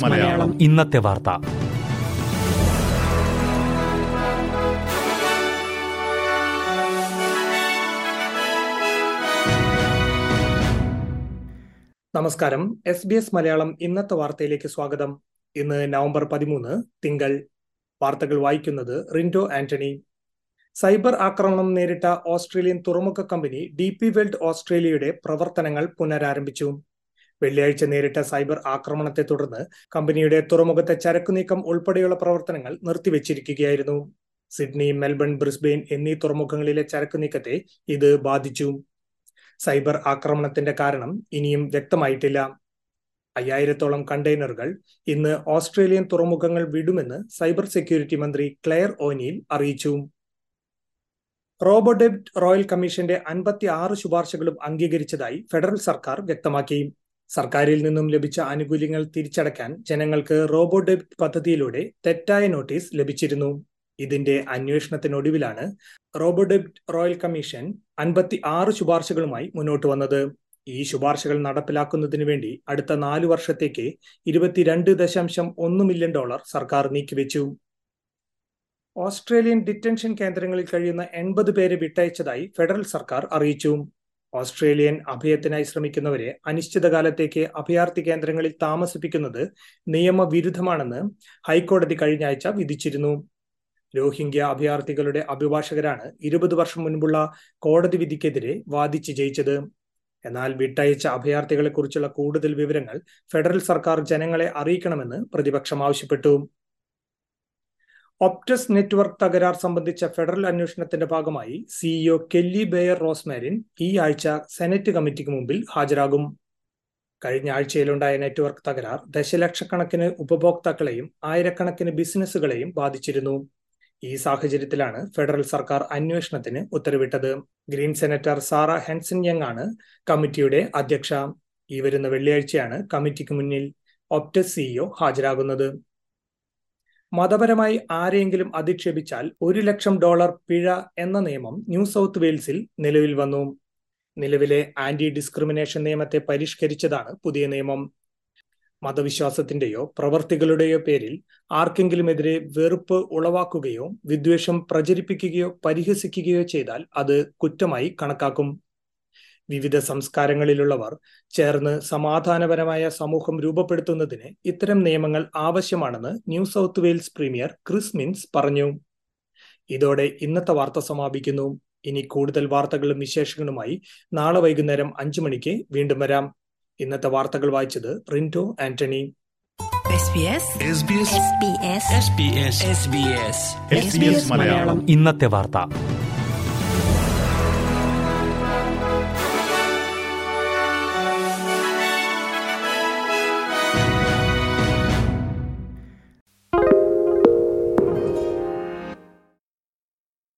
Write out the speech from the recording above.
മലയാളം. ഇന്നത്തെ വാർത്ത. നമസ്കാരം. എസ് ബി എസ് മലയാളം ഇന്നത്തെ വാർത്തയിലേക്ക് സ്വാഗതം. ഇന്ന് നവംബർ പതിമൂന്ന് തിങ്കൾ. വാർത്തകൾ വായിക്കുന്നത് റിൻഡോ ആന്റണി സൈബർ ആക്രമണം നേരിട്ട ഓസ്ട്രേലിയൻ തുറമുഖ കമ്പനി ഡി പി വെൽഡ് ഓസ്ട്രേലിയയുടെ പ്രവർത്തനങ്ങൾ പുനരാരംഭിച്ചു. വെള്ളിയാഴ്ച നേരിട്ട സൈബർ ആക്രമണത്തെ തുടർന്ന് കമ്പനിയുടെ തുറമുഖത്തെ ചരക്കു നീക്കം ഉൾപ്പെടെയുള്ള പ്രവർത്തനങ്ങൾ നിർത്തിവെച്ചിരിക്കുകയായിരുന്നു. സിഡ്നി മെൽബൺ ബ്രിസ്ബെയിൻ എന്നീ തുറമുഖങ്ങളിലെ ചരക്കു നീക്കത്തെ ഇത് ബാധിച്ചു. സൈബർ ആക്രമണത്തിന്റെ കാരണം ഇനിയും വ്യക്തമായിട്ടില്ല. അയ്യായിരത്തോളം കണ്ടെയ്നറുകൾ ഇന്ന് ഓസ്ട്രേലിയൻ തുറമുഖങ്ങൾ വിടുമെന്ന് സൈബർ സെക്യൂരിറ്റി മന്ത്രി ക്ലെയർ ഓനിയിൽ അറിയിച്ചു. റോബോഡെബ്റ്റ് റോയൽ കമ്മീഷന്റെ അൻപത്തി ആറ് ശുപാർശകളും അംഗീകരിച്ചതായി ഫെഡറൽ സർക്കാർ വ്യക്തമാക്കി. സർക്കാരിൽ നിന്നും ലഭിച്ച ആനുകൂല്യങ്ങൾ തിരിച്ചടയ്ക്കാൻ ജനങ്ങൾക്ക് റോബോഡെബ്റ്റ് പദ്ധതിയിലൂടെ തെറ്റായ നോട്ടീസ് ലഭിച്ചിരുന്നു. ഇതിന്റെ അന്വേഷണത്തിനൊടുവിലാണ് റോബോഡെബ്റ്റ് റോയൽ കമ്മീഷൻ അൻപത്തി ആറ് ശുപാർശകളുമായി മുന്നോട്ട് വന്നത്. ഈ ശുപാർശകൾ നടപ്പിലാക്കുന്നതിന് വേണ്ടി അടുത്ത നാലു വർഷത്തേക്ക് ഇരുപത്തിരണ്ട് ദശാംശം ഒന്ന് മില്യൺ ഡോളർ സർക്കാർ നീക്കിവെച്ചു. ഓസ്ട്രേലിയൻ ഡിറ്റൻഷൻ കേന്ദ്രങ്ങളിൽ കഴിയുന്ന എൺപത് പേരെ വിട്ടയച്ചതായി ഫെഡറൽ സർക്കാർ അറിയിച്ചു. ഓസ്ട്രേലിയൻ അഭയത്തിനായി ശ്രമിക്കുന്നവരെ അനിശ്ചിതകാലത്തേക്ക് അഭയാർത്ഥി കേന്ദ്രങ്ങളിൽ താമസിപ്പിക്കുന്നത് നിയമവിരുദ്ധമാണെന്ന് ഹൈക്കോടതി കഴിഞ്ഞ ആഴ്ച വിധിച്ചിരുന്നു. രോഹിംഗ്യ അഭയാർത്ഥികളുടെ അഭിഭാഷകരാണ് ഇരുപത് വർഷം മുൻപുള്ള കോടതി വിധിക്കെതിരെ വാദിച്ച് ജയിച്ചത്. എന്നാൽ വിട്ടയച്ച അഭയാർത്ഥികളെ കുറിച്ചുള്ള കൂടുതൽ വിവരങ്ങൾ ഫെഡറൽ സർക്കാർ ജനങ്ങളെ അറിയിക്കണമെന്ന് പ്രതിപക്ഷം ആവശ്യപ്പെട്ടു. ഒപ്റ്റസ് നെറ്റ്വർക്ക് തകരാർ സംബന്ധിച്ച ഫെഡറൽ അന്വേഷണത്തിന്റെ ഭാഗമായി സിഇഒ കെല്ലി ബെയർ റോസ്മാരിൻ ഈ ആഴ്ച സെനറ്റ് കമ്മിറ്റിക്ക് മുമ്പിൽ ഹാജരാകും. കഴിഞ്ഞ ആഴ്ചയിലുണ്ടായ നെറ്റ്വർക്ക് തകരാർ ദശലക്ഷക്കണക്കിന് ഉപഭോക്താക്കളെയും ആയിരക്കണക്കിന് ബിസിനസ്സുകളെയും ബാധിച്ചിരുന്നു. ഈ സാഹചര്യത്തിലാണ് ഫെഡറൽ സർക്കാർ അന്വേഷണത്തിന് ഉത്തരവിട്ടത്. Green senator Sarah Hanson Young ആണ് കമ്മിറ്റിയുടെ അധ്യക്ഷ. ഈ വരുന്ന വെള്ളിയാഴ്ചയാണ് കമ്മിറ്റിക്ക് മുന്നിൽ ഒപ്റ്റസ് സിഇഒ ഹാജരാകുന്നത്. മതപരമായി ആരെയെങ്കിലും അധിക്ഷേപിച്ചാൽ ഒരു ലക്ഷം ഡോളർ പിഴ എന്ന നിയമം ന്യൂ സൗത്ത് വെയിൽസിൽ നിലവിൽ വന്നു. നിലവിലെ ആന്റി ഡിസ്ക്രിമിനേഷൻ നിയമത്തെ പരിഷ്കരിച്ചതാണ് പുതിയ നിയമം. മതവിശ്വാസത്തിന്റെയോ പ്രവർത്തികളുടെയോ പേരിൽ ആർക്കെങ്കിലുമെതിരെ വെറുപ്പ് ഉളവാക്കുകയോ വിദ്വേഷം പ്രചരിപ്പിക്കുകയോ പരിഹസിക്കുകയോ ചെയ്താൽ അത് കുറ്റമായി കണക്കാക്കും. വിവിധ സംസ്കാരങ്ങളിലുള്ളവർ ചേർന്ന് സമാധാനപരമായ സമൂഹം രൂപപ്പെടുത്തുന്നതിന് ഇത്തരം നിയമങ്ങൾ ആവശ്യമാണെന്ന് New South Wales premier Chris Minns പറഞ്ഞു. ഇതോടെ ഇന്നത്തെ വാർത്ത സമാപിക്കുന്നു. ഇനി കൂടുതൽ വാർത്തകളും വിശേഷങ്ങളുമായി നാളെ വൈകുന്നേരം അഞ്ചു മണിക്ക് വീണ്ടും വരാം. ഇന്നത്തെ വാർത്തകൾ വായിച്ചത് റിന്റോ ആന്റണി. മലയാളം. ഇന്നത്തെ വാർത്ത.